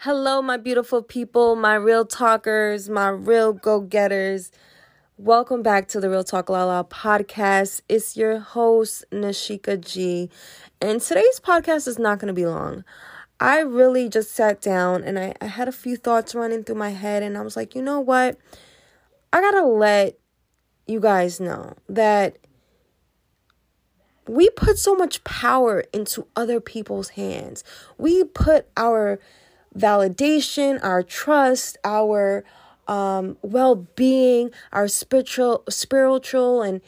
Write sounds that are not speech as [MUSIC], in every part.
Hello, my beautiful people, my real talkers, my real go getters. Welcome back to the Real Talk La La podcast. It's your host, Nashika G. And today's podcast is not going to be long. I really just sat down and I, I had a few thoughts running through my head, and I was like, you know what? I got to let you guys know that we put so much power into other people's hands. We put our validation, our trust, our um, well-being, our spiritual, spiritual, and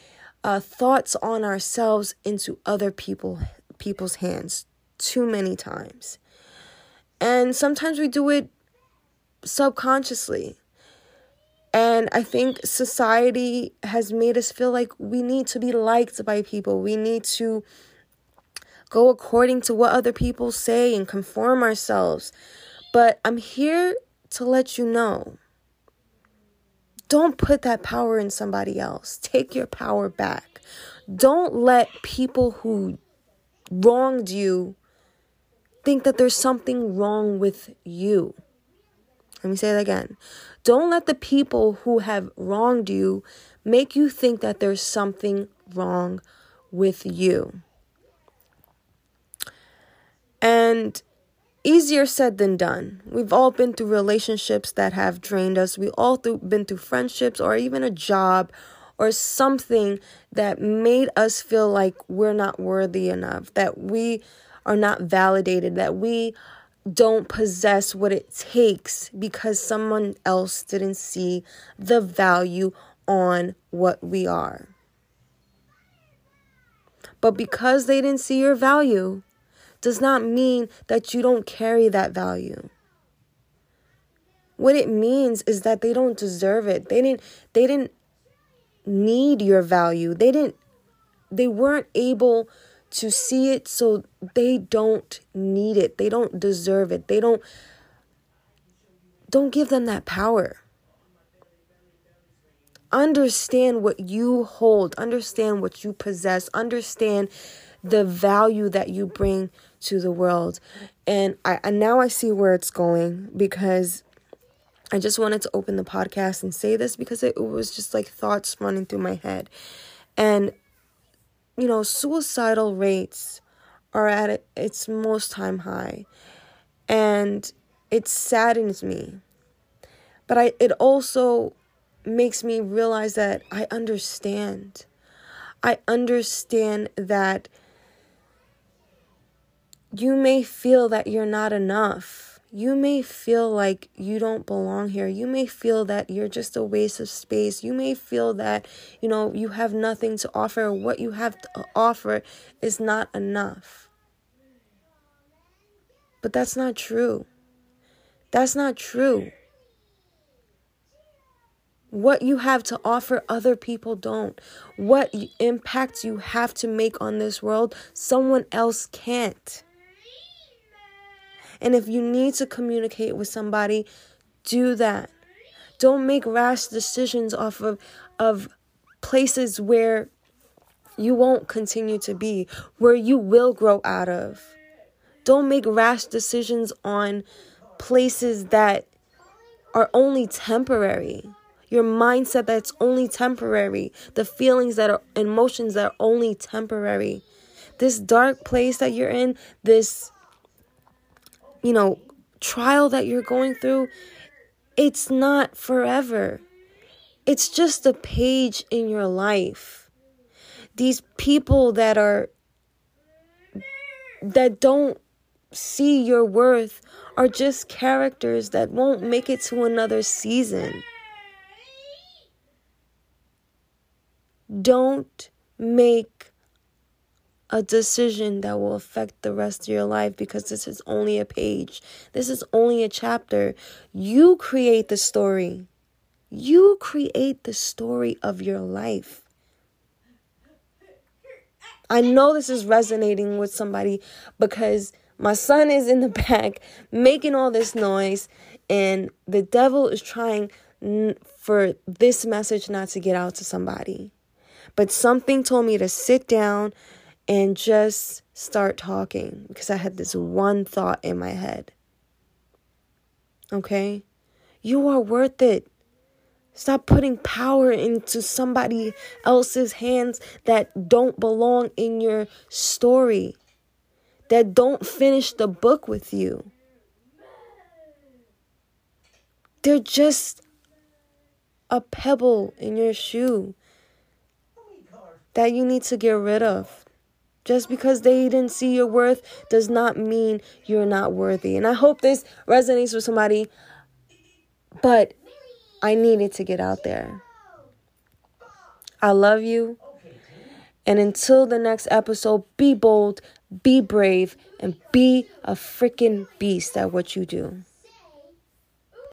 uh, thoughts on ourselves into other people people's hands too many times, and sometimes we do it subconsciously. And I think society has made us feel like we need to be liked by people. We need to go according to what other people say and conform ourselves. But I'm here to let you know don't put that power in somebody else. Take your power back. Don't let people who wronged you think that there's something wrong with you. Let me say that again. Don't let the people who have wronged you make you think that there's something wrong with you. And easier said than done. We've all been through relationships that have drained us. We all through, been through friendships or even a job or something that made us feel like we're not worthy enough, that we are not validated, that we don't possess what it takes because someone else didn't see the value on what we are. But because they didn't see your value, does not mean that you don't carry that value. What it means is that they don't deserve it. They didn't they didn't need your value. They didn't they weren't able to see it so they don't need it. They don't deserve it. They don't don't give them that power. Understand what you hold, understand what you possess, understand the value that you bring to the world. And I and now I see where it's going because I just wanted to open the podcast and say this because it, it was just like thoughts running through my head. And you know, suicidal rates are at its most time high. And it saddens me. But I it also makes me realize that I understand. I understand that you may feel that you're not enough. You may feel like you don't belong here. You may feel that you're just a waste of space. You may feel that, you know, you have nothing to offer. What you have to offer is not enough. But that's not true. That's not true. What you have to offer, other people don't. What impact you have to make on this world, someone else can't. And if you need to communicate with somebody, do that. Don't make rash decisions off of, of places where you won't continue to be, where you will grow out of. Don't make rash decisions on places that are only temporary. Your mindset that's only temporary. The feelings that are emotions that are only temporary. This dark place that you're in, this you know, trial that you're going through, it's not forever. It's just a page in your life. These people that are that don't see your worth are just characters that won't make it to another season. Don't make a decision that will affect the rest of your life because this is only a page. This is only a chapter. You create the story. You create the story of your life. I know this is resonating with somebody because my son is in the [LAUGHS] back making all this noise, and the devil is trying for this message not to get out to somebody. But something told me to sit down, and just start talking because I had this one thought in my head. Okay? You are worth it. Stop putting power into somebody else's hands that don't belong in your story, that don't finish the book with you. They're just a pebble in your shoe that you need to get rid of. Just because they didn't see your worth does not mean you're not worthy. And I hope this resonates with somebody, but I needed to get out there. I love you. And until the next episode, be bold, be brave, and be a freaking beast at what you do.